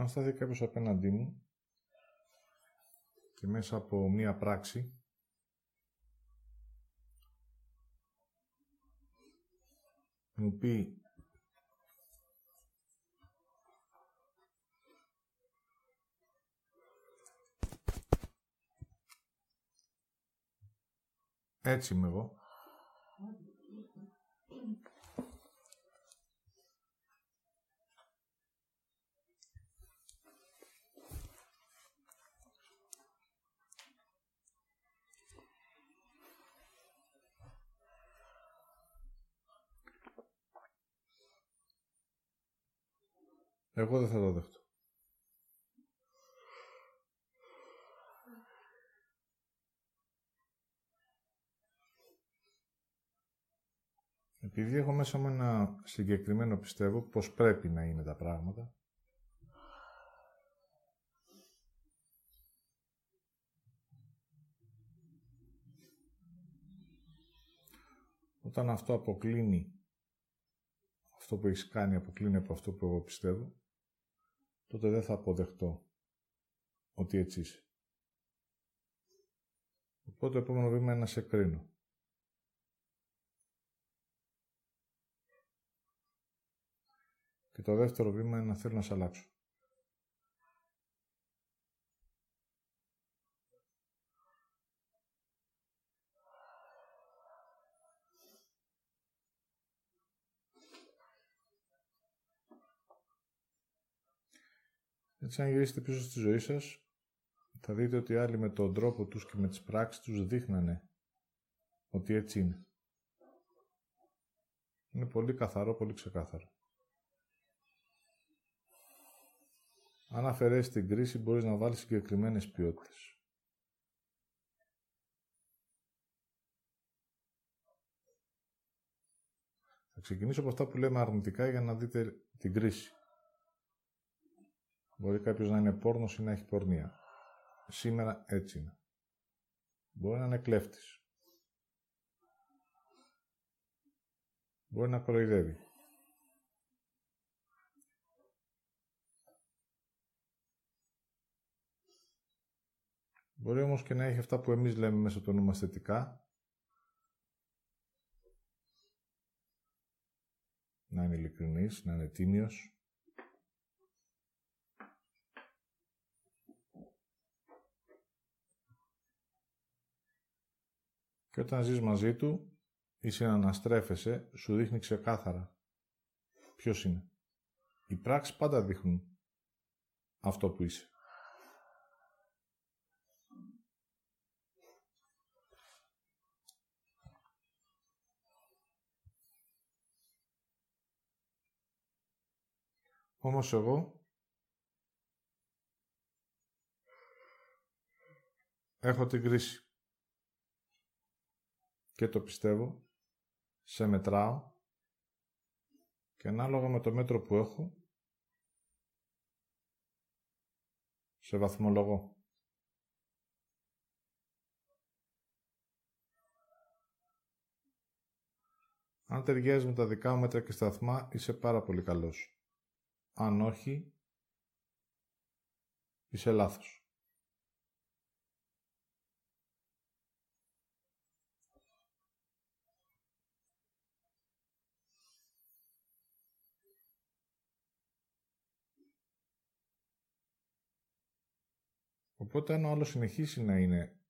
αν σταθεί κάποιος απέναντί μου και μέσα από μία πράξη μου πει έτσι είμαι εγώ Εγώ δεν θα το δεχτώ. Επειδή έχω μέσα μου ένα συγκεκριμένο πιστεύω πως πρέπει να είναι τα πράγματα, όταν αυτό αποκλίνει, αυτό που έχεις κάνει αποκλίνει από αυτό που εγώ πιστεύω, τότε δεν θα αποδεχτώ ότι έτσι είσαι. Οπότε το επόμενο βήμα είναι να σε κρίνω. Και το δεύτερο βήμα είναι να θέλω να σε αλλάξω. Έτσι, αν γυρίσετε πίσω στη ζωή σας, θα δείτε ότι άλλοι με τον τρόπο τους και με τις πράξεις τους δείχνανε ότι έτσι είναι. Είναι πολύ καθαρό, πολύ ξεκάθαρο. Αν αφαιρέσεις την κρίση, μπορείς να βάλεις συγκεκριμένες ποιότητες. Θα ξεκινήσω από αυτά που λέμε αρνητικά για να δείτε την κρίση. Μπορεί κάποιος να είναι πόρνος ή να έχει πορνεία. Σήμερα έτσι είναι. Μπορεί να είναι κλέφτης. Μπορεί να κοροϊδεύει. Μπορεί όμως και να έχει αυτά που εμείς λέμε μέσα το νου μας θετικά. Να είναι ειλικρινής, να είναι τίμιος. Και όταν ζεις μαζί του ή συναναστρέφεσαι, σου δείχνει ξεκάθαρα ποιος είναι. Οι πράξεις πάντα δείχνουν αυτό που είσαι. Όμως εγώ έχω την κρίση και το πιστεύω, σε μετράω και ανάλογα με το μέτρο που έχω, σε βαθμολογώ. Αν ταιριάζει με τα δικά μου μέτρα και σταθμά, είσαι πάρα πολύ καλός. Αν όχι, είσαι λάθος. Οπότε αν ο άλλος συνεχίσει να είναι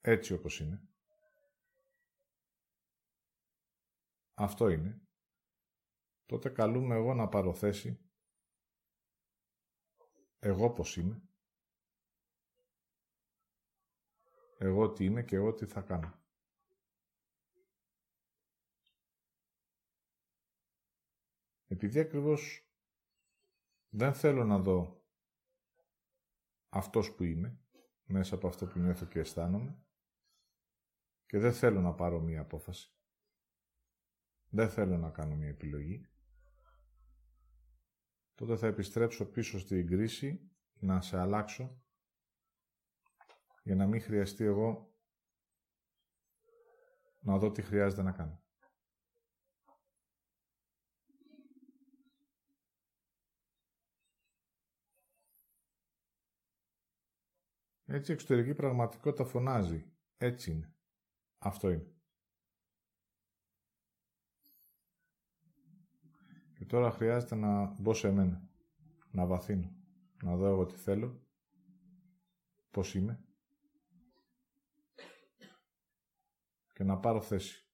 έτσι όπως είναι, αυτό είναι, τότε καλούμε εγώ να πάρω θέση, εγώ πώς είμαι, εγώ τι είμαι και εγώ τι θα κάνω. Επειδή ακριβώς δεν θέλω να δω αυτός που είμαι, μέσα από αυτό που νιώθω και αισθάνομαι και δεν θέλω να πάρω μία απόφαση. Δεν θέλω να κάνω μία επιλογή. Τότε θα επιστρέψω πίσω στην κρίση να σε αλλάξω για να μην χρειαστεί εγώ να δω τι χρειάζεται να κάνω. Έτσι η εξωτερική πραγματικότητα φωνάζει. Έτσι είναι. Αυτό είναι. Και τώρα χρειάζεται να μπω σε μένα. Να βαθύνω. Να δω εγώ τι θέλω. Πώς είμαι. Και να πάρω θέση.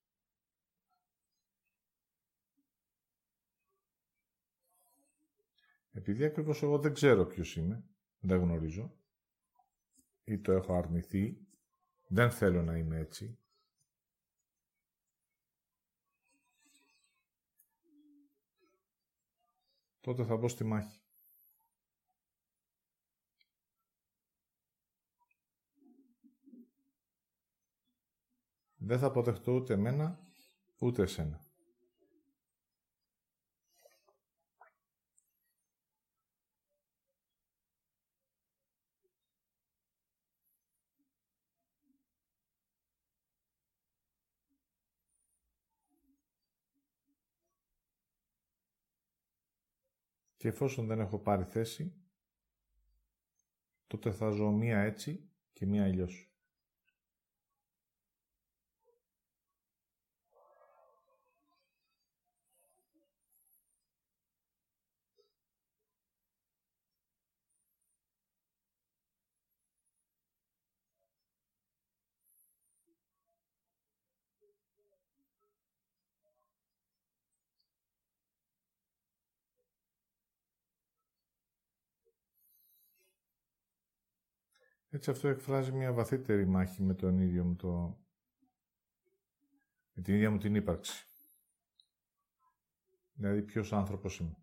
Επειδή ακριβώς εγώ δεν ξέρω ποιος είμαι, δεν γνωρίζω, ή το έχω αρνηθεί, δεν θέλω να είμαι έτσι, τότε θα μπω στη μάχη. Δεν θα αποτεχτώ ούτε εμένα, ούτε εσένα. Και εφόσον δεν έχω πάρει θέση, τότε θα ζω μία έτσι και μία αλλιώς. Έτσι αυτό εκφράζει μια βαθύτερη μάχη με τον ίδιο μου το... με την ίδια μου την ύπαρξη. Δηλαδή ποιος άνθρωπος είμαι.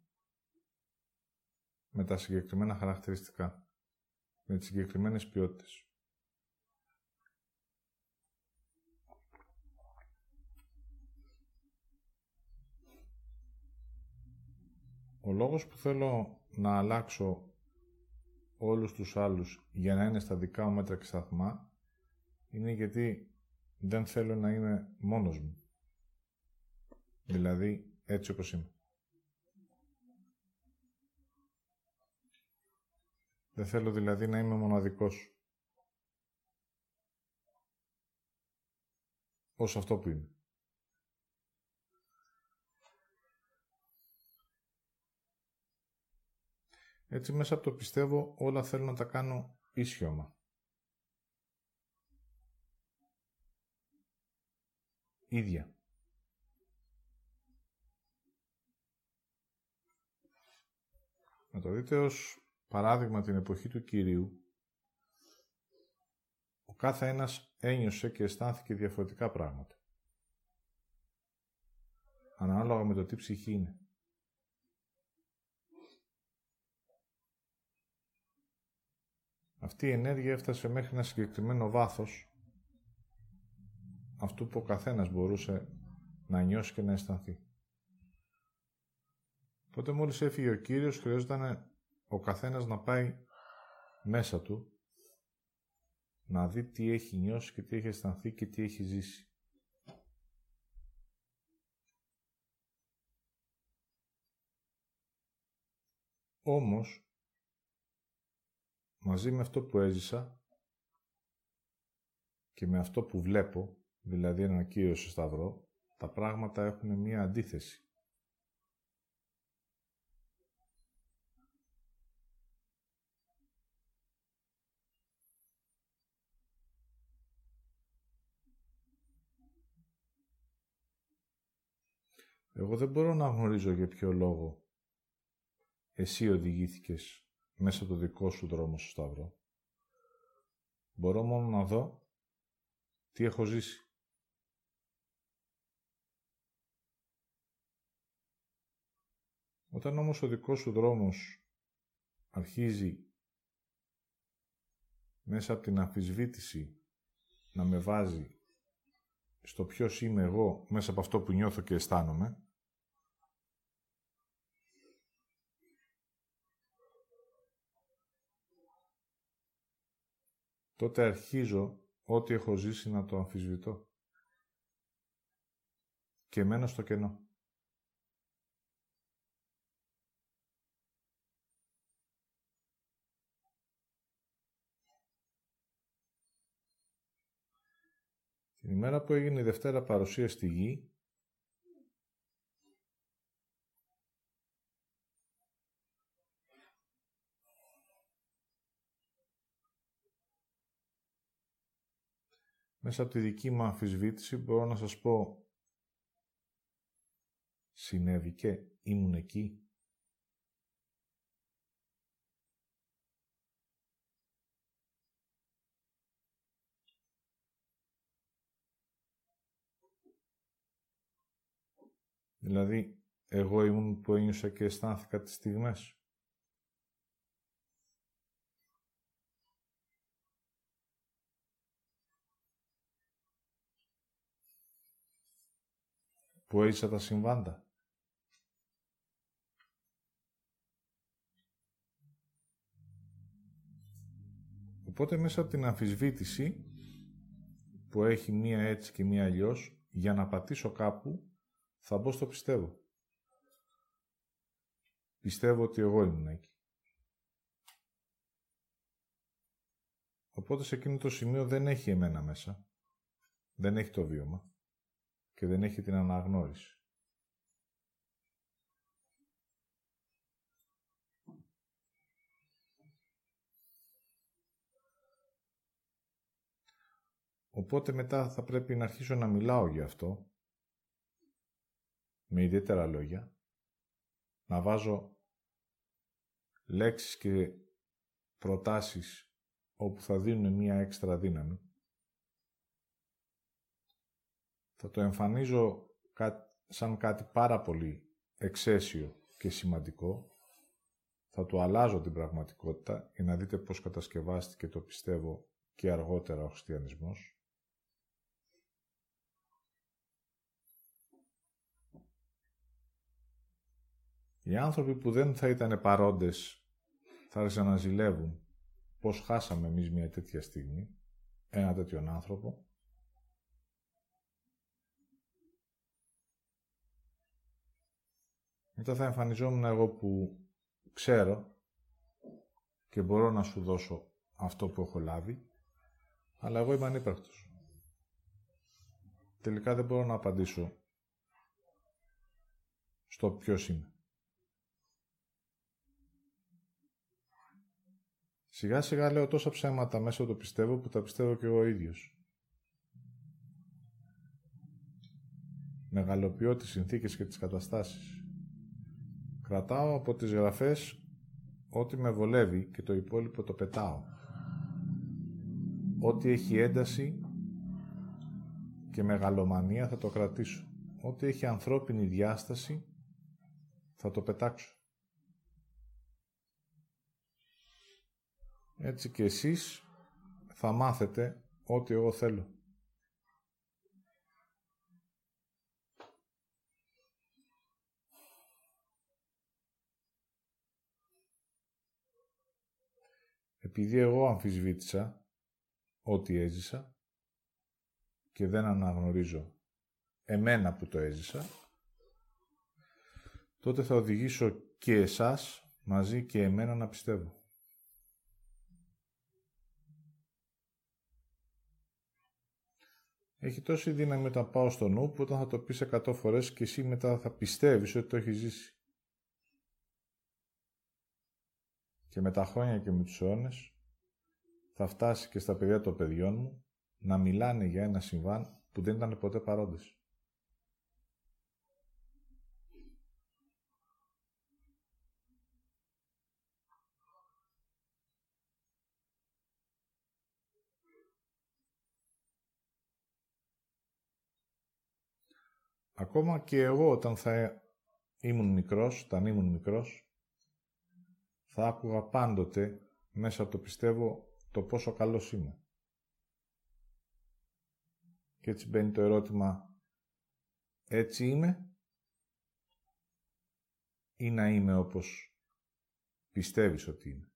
Με τα συγκεκριμένα χαρακτηριστικά. Με τις συγκεκριμένες ποιότητες. Ο λόγος που θέλω να αλλάξω όλους τους άλλους για να είναι στα δικά μου μέτρα και σταθμά είναι γιατί δεν θέλω να είμαι μόνος μου. Δηλαδή έτσι όπως είμαι. Δεν θέλω δηλαδή να είμαι μοναδικός. Ως αυτό που είμαι. Έτσι μέσα από το πιστεύω όλα θέλω να τα κάνω ίσιομα. Ίδια. Να το δείτε ως παράδειγμα την εποχή του Κυρίου, ο κάθε ένας ένιωσε και αισθάνθηκε διαφορετικά πράγματα. Ανάλογα με το τι ψυχή είναι. Αυτή η ενέργεια έφτασε μέχρι ένα συγκεκριμένο βάθος αυτού που ο καθένας μπορούσε να νιώσει και να αισθανθεί. Τότε μόλις έφυγε ο Κύριος χρειαζόταν ο καθένας να πάει μέσα του να δει τι έχει νιώσει και τι έχει αισθανθεί και τι έχει ζήσει. Όμως, μαζί με αυτό που έζησα και με αυτό που βλέπω, δηλαδή έναν Κύριο στο Σταυρό, τα πράγματα έχουν μία αντίθεση. Εγώ δεν μπορώ να γνωρίζω για ποιο λόγο εσύ οδηγήθηκες μέσα το δικό σου δρόμο στο Σταυρό. Μπορώ μόνο να δω τι έχω ζήσει. Όταν όμως ο δικός σου δρόμος αρχίζει μέσα από την αμφισβήτηση να με βάζει στο ποιος είμαι εγώ μέσα από αυτό που νιώθω και αισθάνομαι, τότε αρχίζω ό,τι έχω ζήσει να το αμφισβητώ. Και μένω στο κενό. Την ημέρα που έγινε η Δευτέρα παρουσία στη Γη, μέσα από τη δική μου αμφισβήτηση μπορώ να σας πω συνέβη και ήμουν εκεί. Δηλαδή, εγώ ήμουν που ένιωσα και αισθάνθηκα τις στιγμές. Που έζησα τα συμβάντα. Οπότε μέσα από την αμφισβήτηση που έχει μία έτσι και μία αλλιώς, για να πατήσω κάπου, θα μπω στο πιστεύω. Πιστεύω ότι εγώ ήμουν εκεί. Οπότε σε εκείνο το σημείο δεν έχει εμένα μέσα. Δεν έχει το βίωμα. Και δεν έχει την αναγνώριση. Οπότε μετά θα πρέπει να αρχίσω να μιλάω για αυτό με ιδιαίτερα λόγια, να βάζω λέξεις και προτάσεις όπου θα δίνουν μία έξτρα δύναμη. Θα το εμφανίζω σαν κάτι πάρα πολύ εξαίσιο και σημαντικό. Θα το αλλάζω την πραγματικότητα για να δείτε πώς κατασκευάστηκε το πιστεύω και αργότερα ο χριστιανισμός. Οι άνθρωποι που δεν θα ήταν παρόντες θα άρχισαν να ζηλεύουν πώς χάσαμε εμείς μια τέτοια στιγμή, ένα τέτοιον άνθρωπο. Μετά θα εμφανιζόμουν εγώ που ξέρω και μπορώ να σου δώσω αυτό που έχω λάβει, αλλά εγώ είμαι ανύπαρκτος. Τελικά δεν μπορώ να απαντήσω στο ποιος είμαι. Σιγά σιγά λέω τόσα ψέματα μέσα το πιστεύω που τα πιστεύω και εγώ ίδιος. Μεγαλοποιώ τις συνθήκες και τις καταστάσεις. Κρατάω από τις γραφές ό,τι με βολεύει και το υπόλοιπο το πετάω. Ό,τι έχει ένταση και μεγαλομανία θα το κρατήσω. Ό,τι έχει ανθρώπινη διάσταση θα το πετάξω. Έτσι και εσείς θα μάθετε ό,τι εγώ θέλω. Επειδή εγώ αμφισβήτησα ό,τι έζησα και δεν αναγνωρίζω εμένα που το έζησα, τότε θα οδηγήσω και εσάς μαζί και εμένα να πιστεύω. έχει τόση δύναμη όταν πάω στο νου που όταν θα το πεις 100 φορές και εσύ μετά θα πιστεύεις ότι το έχεις ζήσει. Και με τα χρόνια και με τους αιώνες θα φτάσει και στα παιδιά των παιδιών μου να μιλάνε για ένα συμβάν που δεν ήταν ποτέ παρόντες. Ακόμα και εγώ όταν θα ήμουν μικρός, όταν ήμουν μικρός, θα άκουγα πάντοτε μέσα από το πιστεύω το πόσο καλός είμαι. Και έτσι μπαίνει το ερώτημα, έτσι είμαι ή να είμαι όπως πιστεύεις ότι είμαι.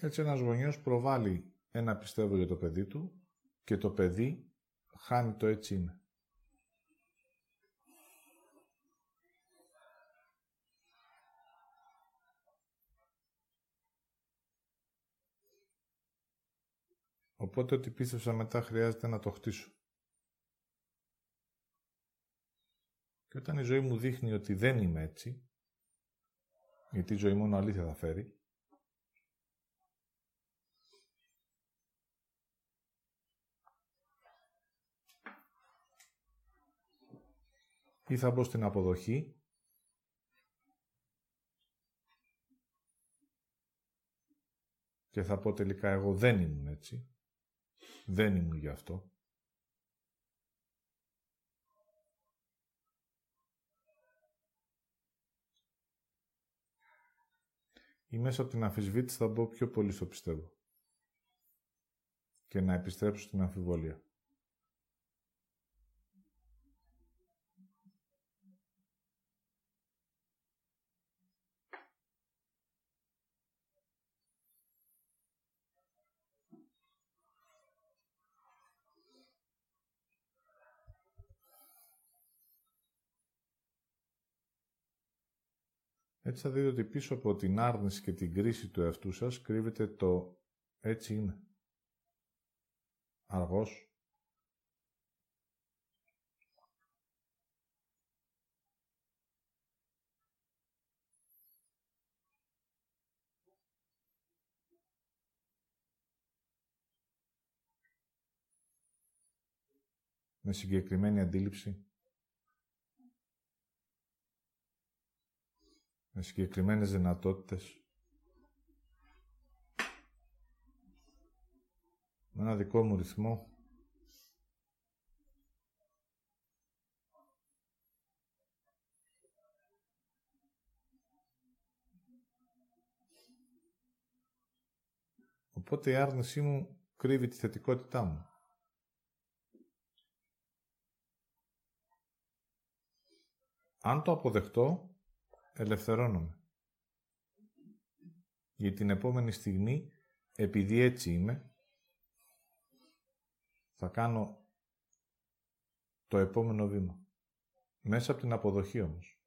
Έτσι ένας γονιός προβάλλει ένα πιστεύω για το παιδί του και το παιδί χάνει το έτσι είναι. Οπότε ότι πίστεψα μετά χρειάζεται να το χτίσω. Και όταν η ζωή μου δείχνει ότι δεν είμαι έτσι, γιατί η ζωή μόνο αλήθεια θα φέρει, ή θα μπω στην αποδοχή και θα πω τελικά εγώ δεν ήμουν έτσι, δεν ήμουν γι' αυτό. Ή μέσα από την αμφισβήτηση θα μπω πιο πολύ στο πιστεύω και να επιστρέψω στην αμφιβολία. Έτσι θα δείτε ότι πίσω από την άρνηση και την κρίση του εαυτού σας κρύβεται το «έτσι είναι». Αργός. Με συγκεκριμένη αντίληψη. Με συγκεκριμένες δυνατότητες, με ένα δικό μου ρυθμό, Οπότε η άρνησή μου κρύβει τη θετικότητά μου. Αν το αποδεχτώ, ελευθερώνομαι. Για την επόμενη στιγμή, επειδή έτσι είμαι, θα κάνω το επόμενο βήμα. Μέσα από την αποδοχή όμως.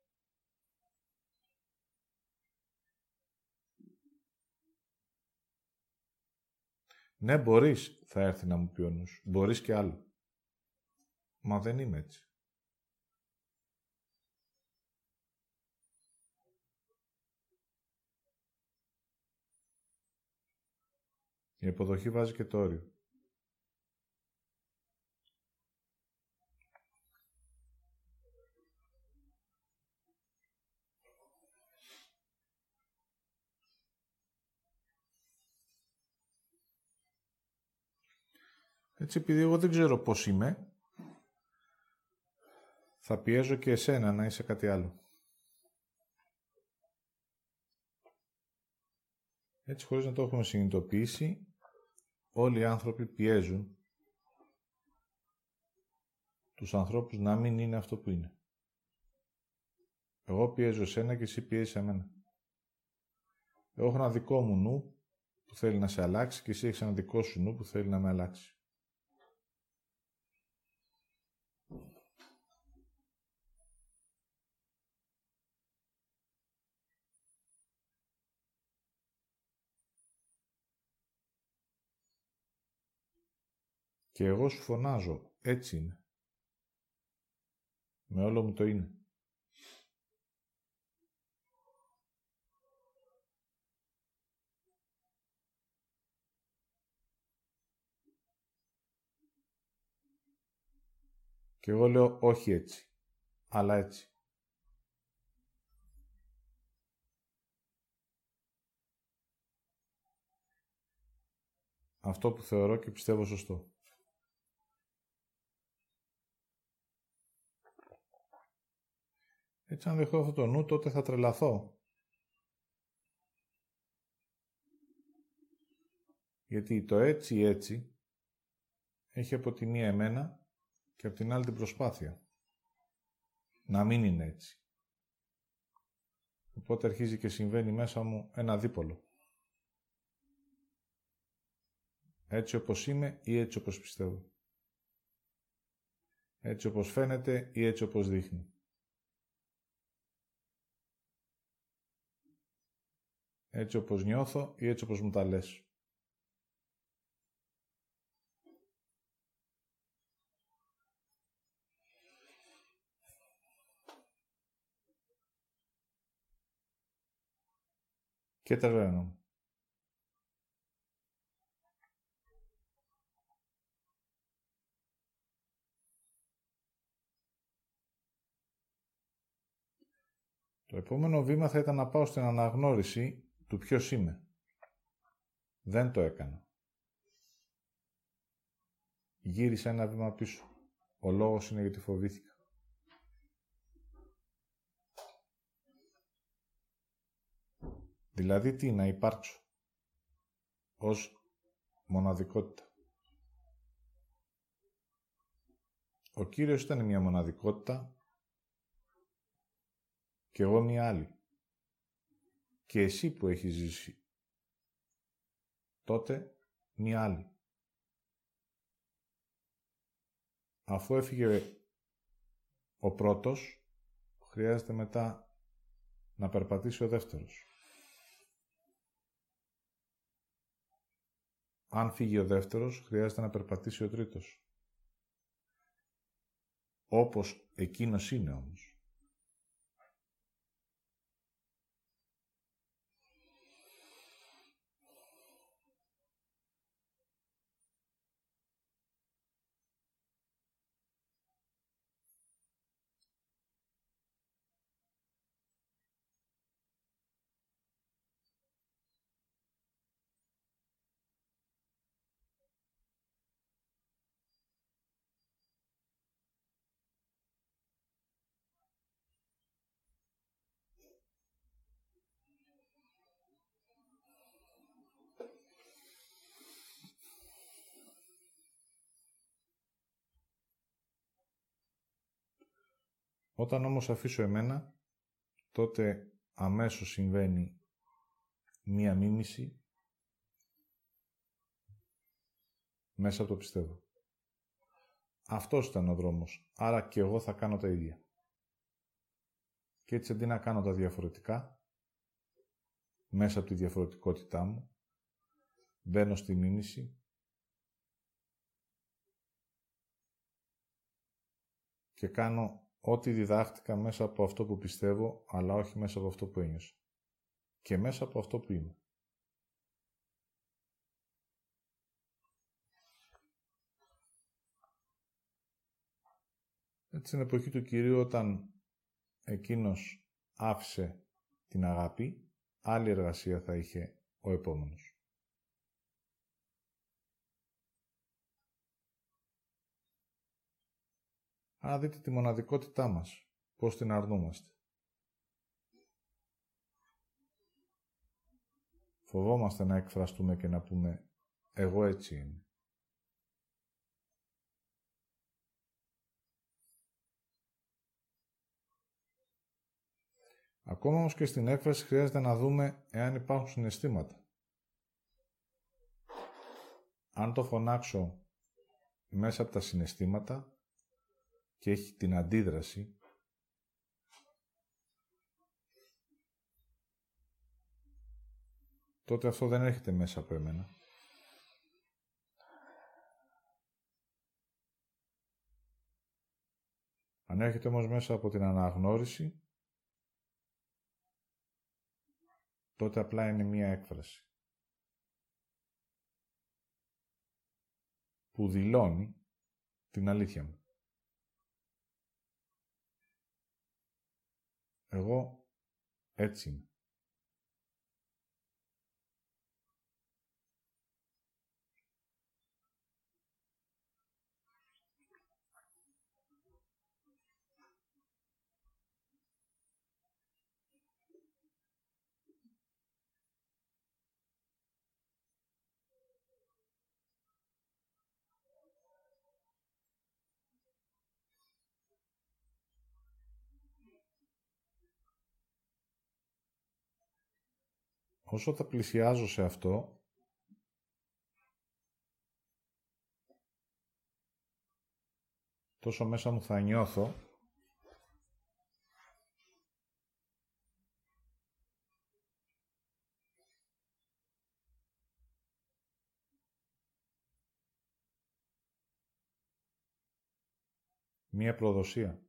Ναι, μπορείς, θα έρθει να μου πει ο νους. Μπορείς και άλλο. Μα δεν είμαι έτσι. Η αποδοχή βάζει και το όριο. Έτσι, επειδή εγώ δεν ξέρω πώς είμαι, θα πιέζω και εσένα να είσαι κάτι άλλο. Έτσι, χωρίς να το έχουμε συνειδητοποιήσει, όλοι οι άνθρωποι πιέζουν τους ανθρώπους να μην είναι αυτό που είναι. Εγώ πιέζω εσένα και εσύ πιέζεις εμένα. Εγώ έχω ένα δικό μου νου που θέλει να σε αλλάξει και εσύ έχεις ένα δικό σου νου που θέλει να με αλλάξει. Και εγώ σου φωνάζω, έτσι είναι. Με όλο μου το είναι. Και εγώ λέω όχι έτσι, αλλά έτσι. Αυτό που θεωρώ και πιστεύω σωστό. Έτσι αν δεχτώ αυτό το νου, τότε θα τρελαθώ. Γιατί το έτσι έτσι έχει από τη μία εμένα και από την άλλη την προσπάθεια. Να μην είναι έτσι. Οπότε αρχίζει και συμβαίνει μέσα μου ένα δίπολο. Έτσι όπως είμαι ή έτσι όπως πιστεύω. Έτσι όπως φαίνεται ή έτσι όπως δείχνει. Έτσι όπως νιώθω ή έτσι όπως μου τα λες. Και τρελαίνω. Το επόμενο βήμα θα ήταν να πάω στην αναγνώριση του ποιος είμαι. Δεν το έκανα. Γύρισα ένα βήμα πίσω. Ο λόγος είναι γιατί φοβήθηκα. Δηλαδή τι, να υπάρξω. Ως μοναδικότητα. Ο Κύριος ήταν μια μοναδικότητα και εγώ μια άλλη. Και εσύ που έχεις ζήσει τότε μια άλλη. Αφού έφυγε ο πρώτος, χρειάζεται μετά να περπατήσει ο δεύτερος. Αν φύγει ο δεύτερος, χρειάζεται να περπατήσει ο τρίτος. Όπως εκείνος είναι όμως. Όταν όμως αφήσω εμένα, τότε αμέσως συμβαίνει μία μίμηση μέσα από το πιστεύω. Αυτός ήταν ο δρόμος, άρα και εγώ θα κάνω τα ίδια. Και έτσι αντί να κάνω τα διαφορετικά, μέσα από τη διαφορετικότητά μου, μπαίνω στη μίμηση και κάνω ό,τι διδάχτηκα μέσα από αυτό που πιστεύω, αλλά όχι μέσα από αυτό που ένιωσα. Και μέσα από αυτό που είμαι. Έτσι στην εποχή του Κυρίου όταν εκείνος άφησε την αγάπη, άλλη εργασία θα είχε ο επόμενος. Άρα δείτε τη μοναδικότητά μας, πώς την αρνούμαστε. Φοβόμαστε να εκφραστούμε και να πούμε «εγώ έτσι είμαι». Ακόμα όμως και στην έκφραση χρειάζεται να δούμε εάν υπάρχουν συναισθήματα. Αν το φωνάξω μέσα από τα συναισθήματα, και έχει την αντίδραση τότε αυτό δεν έρχεται μέσα από εμένα. Αν έρχεται όμως μέσα από την αναγνώριση, τότε απλά είναι μία έκφραση. Που δηλώνει την αλήθεια μου. Εγώ έτσι είμαι. όσο θα πλησιάζω σε αυτό, τόσο μέσα μου θα νιώθω μία προδοσία.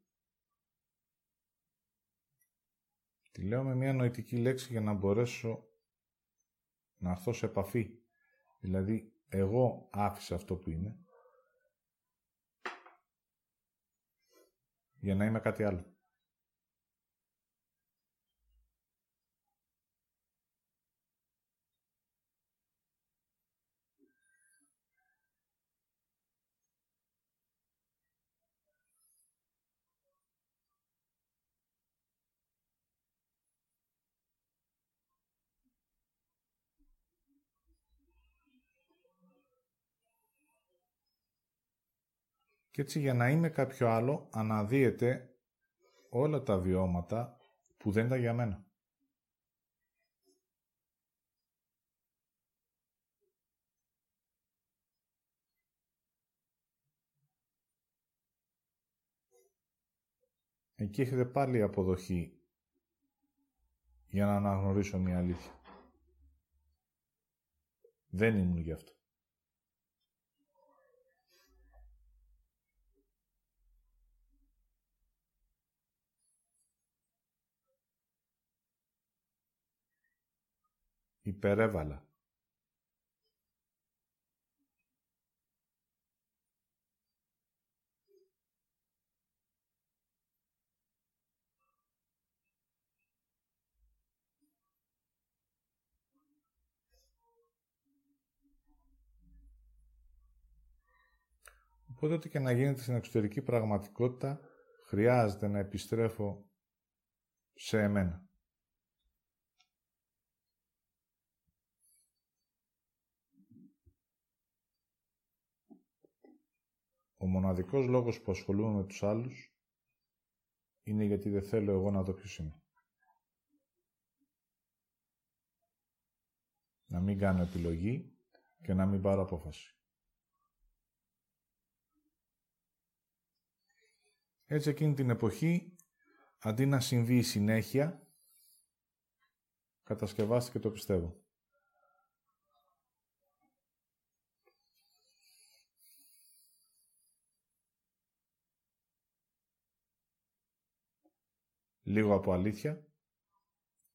Τη λέω με μία νοητική λέξη για να μπορέσω να έρθω σε επαφή. Δηλαδή, εγώ άφησα αυτό που είναι για να είμαι κάτι άλλο. Και έτσι για να είμαι κάποιο άλλο αναδύεται όλα τα βιώματα που δεν ήταν για μένα. Εκεί έχετε πάλι αποδοχή για να αναγνωρίσω μια αλήθεια. Δεν ήμουν γι' αυτό. Υπερέβαλα. Οπότε ό,τι και να γίνεται στην εξωτερική πραγματικότητα, χρειάζεται να επιστρέφω σε εμένα. Ο μοναδικός λόγος που ασχολούμαι με τους άλλους είναι γιατί δεν θέλω εγώ να δω ποιος είμαι. Να μην κάνω επιλογή και να μην πάρω απόφαση. Έτσι εκείνη την εποχή, αντί να συμβεί η συνέχεια, κατασκευάστηκε το πιστεύω. Λίγο από αλήθεια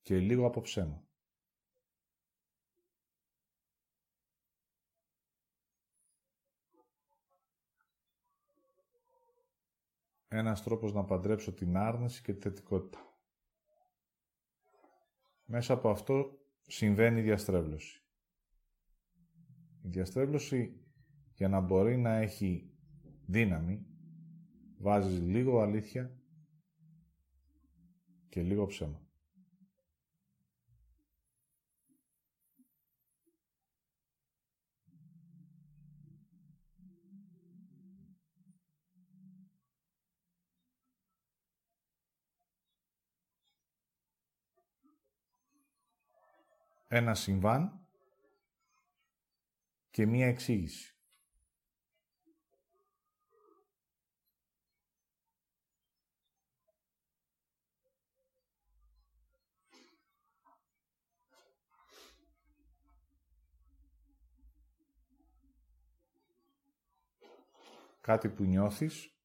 και λίγο από ψέμα. Ένας τρόπος να παντρέψω την άρνηση και τη θετικότητα. Μέσα από αυτό συμβαίνει η διαστρέβλωση. Η διαστρέβλωση για να μπορεί να έχει δύναμη βάζεις λίγο αλήθεια και λίγο ψέμα. Ένα συμβάν και μία εξήγηση. Κάτι που νιώθεις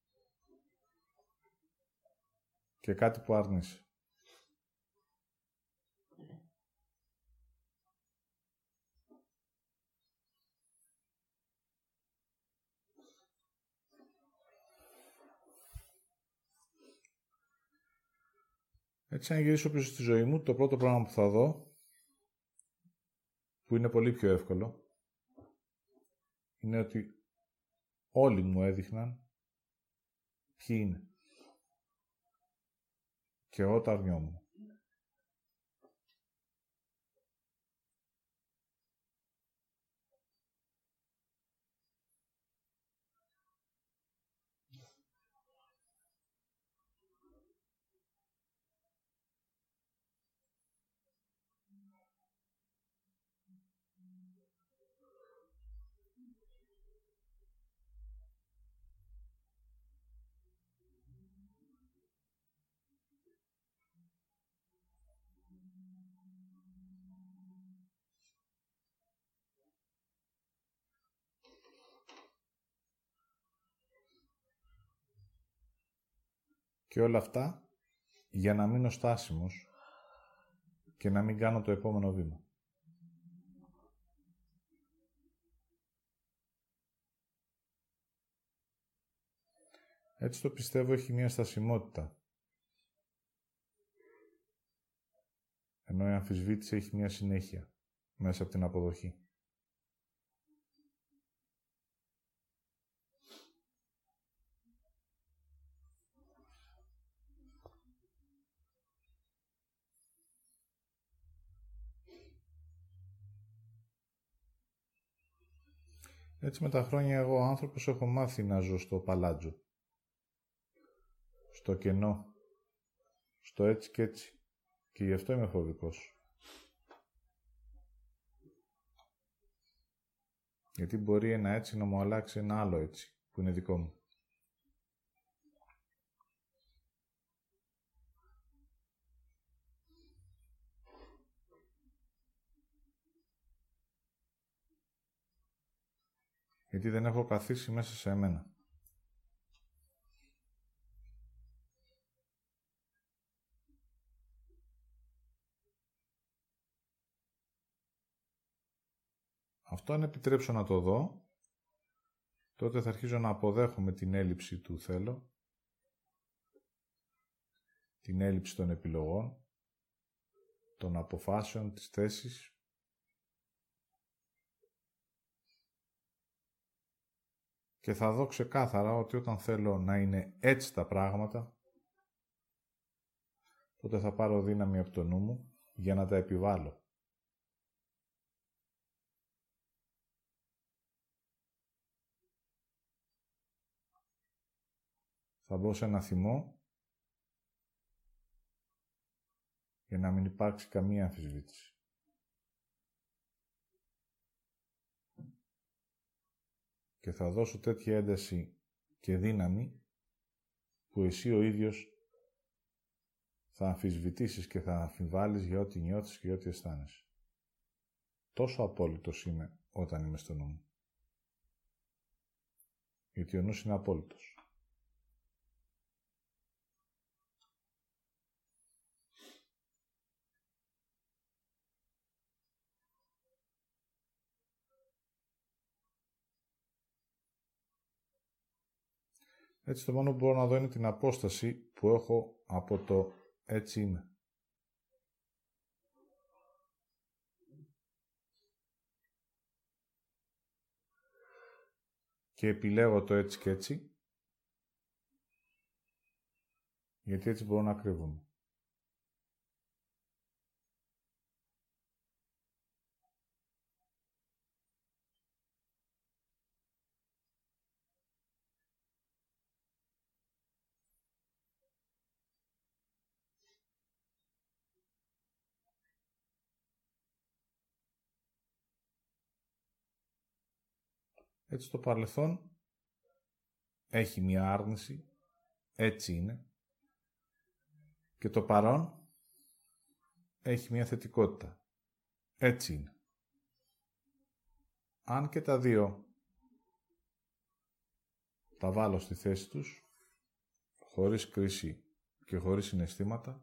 και κάτι που άρνεις. Έτσι, αν γυρίσω πίσω στη ζωή μου, το πρώτο πράγμα που θα δω, που είναι πολύ πιο εύκολο, είναι ότι Όλοι μου έδειχναν ποιοι είναι. Και όταν αρνιόμουν. Και όλα αυτά για να μείνω στάσιμος και να μην κάνω το επόμενο βήμα. Έτσι το πιστεύω έχει μια στασιμότητα. Ενώ η αμφισβήτηση έχει μια συνέχεια μέσα από την αποδοχή. Έτσι με τα χρόνια εγώ ο άνθρωπος έχω μάθει να ζω στο παλάτζο. Στο κενό. Στο έτσι και έτσι. Και γι' αυτό είμαι φοβικός. Γιατί μπορεί ένα έτσι να μου αλλάξει ένα άλλο έτσι, που είναι δικό μου. Γιατί δεν έχω καθίσει μέσα σε εμένα. Αυτό αν επιτρέψω να το δω, τότε θα αρχίζω να αποδέχομαι την έλλειψη του θέλω, την έλλειψη των επιλογών, των αποφάσεων, της θέσης και θα δω ξεκάθαρα ότι όταν θέλω να είναι έτσι τα πράγματα, τότε θα πάρω δύναμη από το νου μου για να τα επιβάλλω. Θα μπω σε ένα θυμό για να μην υπάρξει καμία αμφισβήτηση. Και θα δώσω τέτοια ένταση και δύναμη που εσύ ο ίδιος θα αμφισβητήσεις και θα αμφιβάλλεις για ό,τι νιώθεις και για ό,τι αισθάνεσαι. Τόσο απόλυτος είμαι όταν είμαι στο νου μου. Γιατί ο νους είναι απόλυτος. Έτσι το μόνο που μπορώ να δω είναι την απόσταση που έχω από το έτσι είμαι. Και επιλέγω το έτσι και έτσι, γιατί έτσι μπορώ να κρύβομαι. Έτσι το παρελθόν έχει μία άρνηση, έτσι είναι. Και το παρόν έχει μία θετικότητα, έτσι είναι. Αν και τα δύο τα βάλω στη θέση τους, χωρίς κρίση και χωρίς συναισθήματα,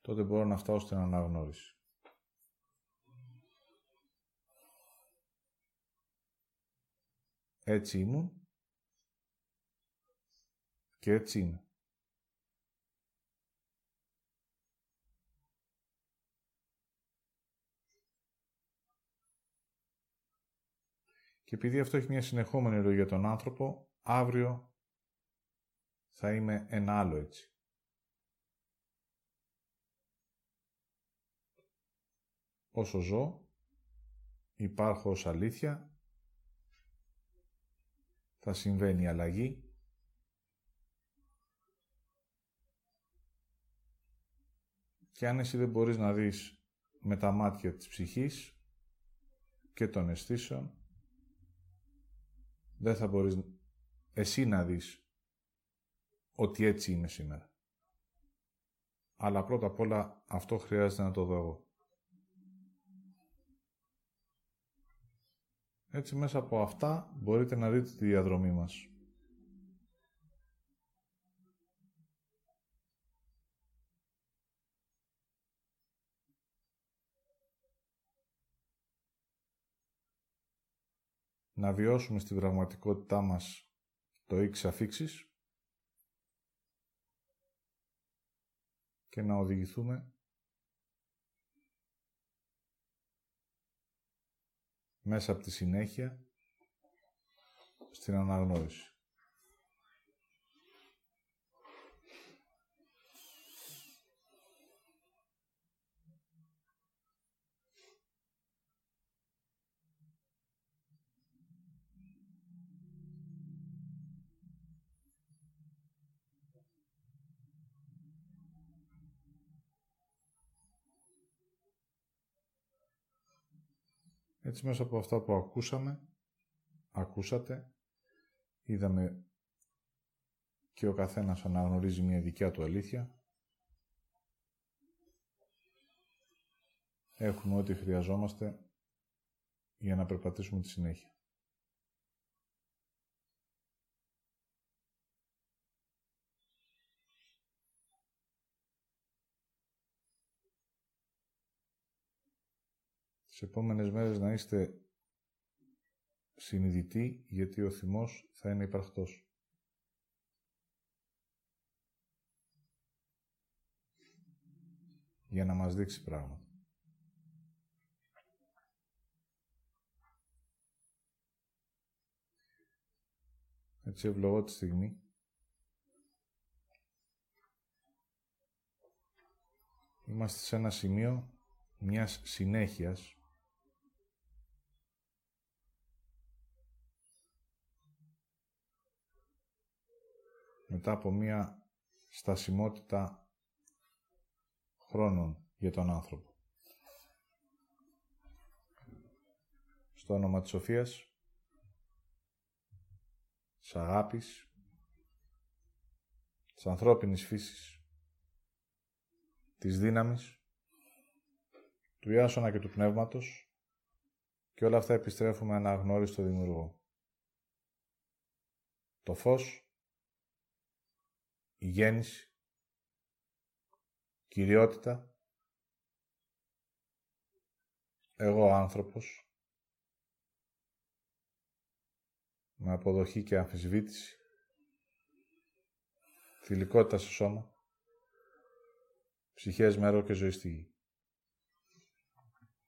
τότε μπορώ να φτάσω στην αναγνώριση. Έτσι ήμουν και έτσι είναι. Και επειδή αυτό έχει μια συνεχόμενη ροή για τον άνθρωπο, αύριο θα είμαι ένα άλλο έτσι. Όσο ζω, υπάρχω ως αλήθεια θα συμβαίνει η αλλαγή. Και αν εσύ δεν μπορείς να δεις με τα μάτια της ψυχής και των αισθήσεων, δεν θα μπορείς εσύ να δεις ότι έτσι είμαι σήμερα. Αλλά πρώτα απ' όλα αυτό χρειάζεται να το δω εγώ. Έτσι μέσα από αυτά μπορείτε να δείτε τη διαδρομή μας. Να βιώσουμε στην πραγματικότητά μας το X αφήξης και να οδηγηθούμε μέσα από τη συνέχεια στην αναγνώριση. Έτσι μέσα από αυτά που ακούσαμε, ακούσατε, είδαμε και ο καθένας αναγνωρίζει μια δικιά του αλήθεια. Έχουμε ό,τι χρειαζόμαστε για να περπατήσουμε τη συνέχεια. Τις επόμενες μέρες να είστε συνειδητοί γιατί ο θυμός θα είναι υπαρκτός. Για να μας δείξει πράγματα. Έτσι ευλογώ τη στιγμή. Είμαστε σε ένα σημείο μιας συνέχειας μετά από μία στασιμότητα χρόνων για τον άνθρωπο. Στο όνομα της Σοφίας, της αγάπης, της ανθρώπινης φύσης, της δύναμης, του Ιάσονα και του Πνεύματος και όλα αυτά επιστρέφουμε αναγνώριστο Δημιουργό. Το φως η γέννηση, κυριότητα, εγώ άνθρωπος, με αποδοχή και αμφισβήτηση, θηλυκότητα στο σώμα, ψυχές μερό και ζωή στη γη.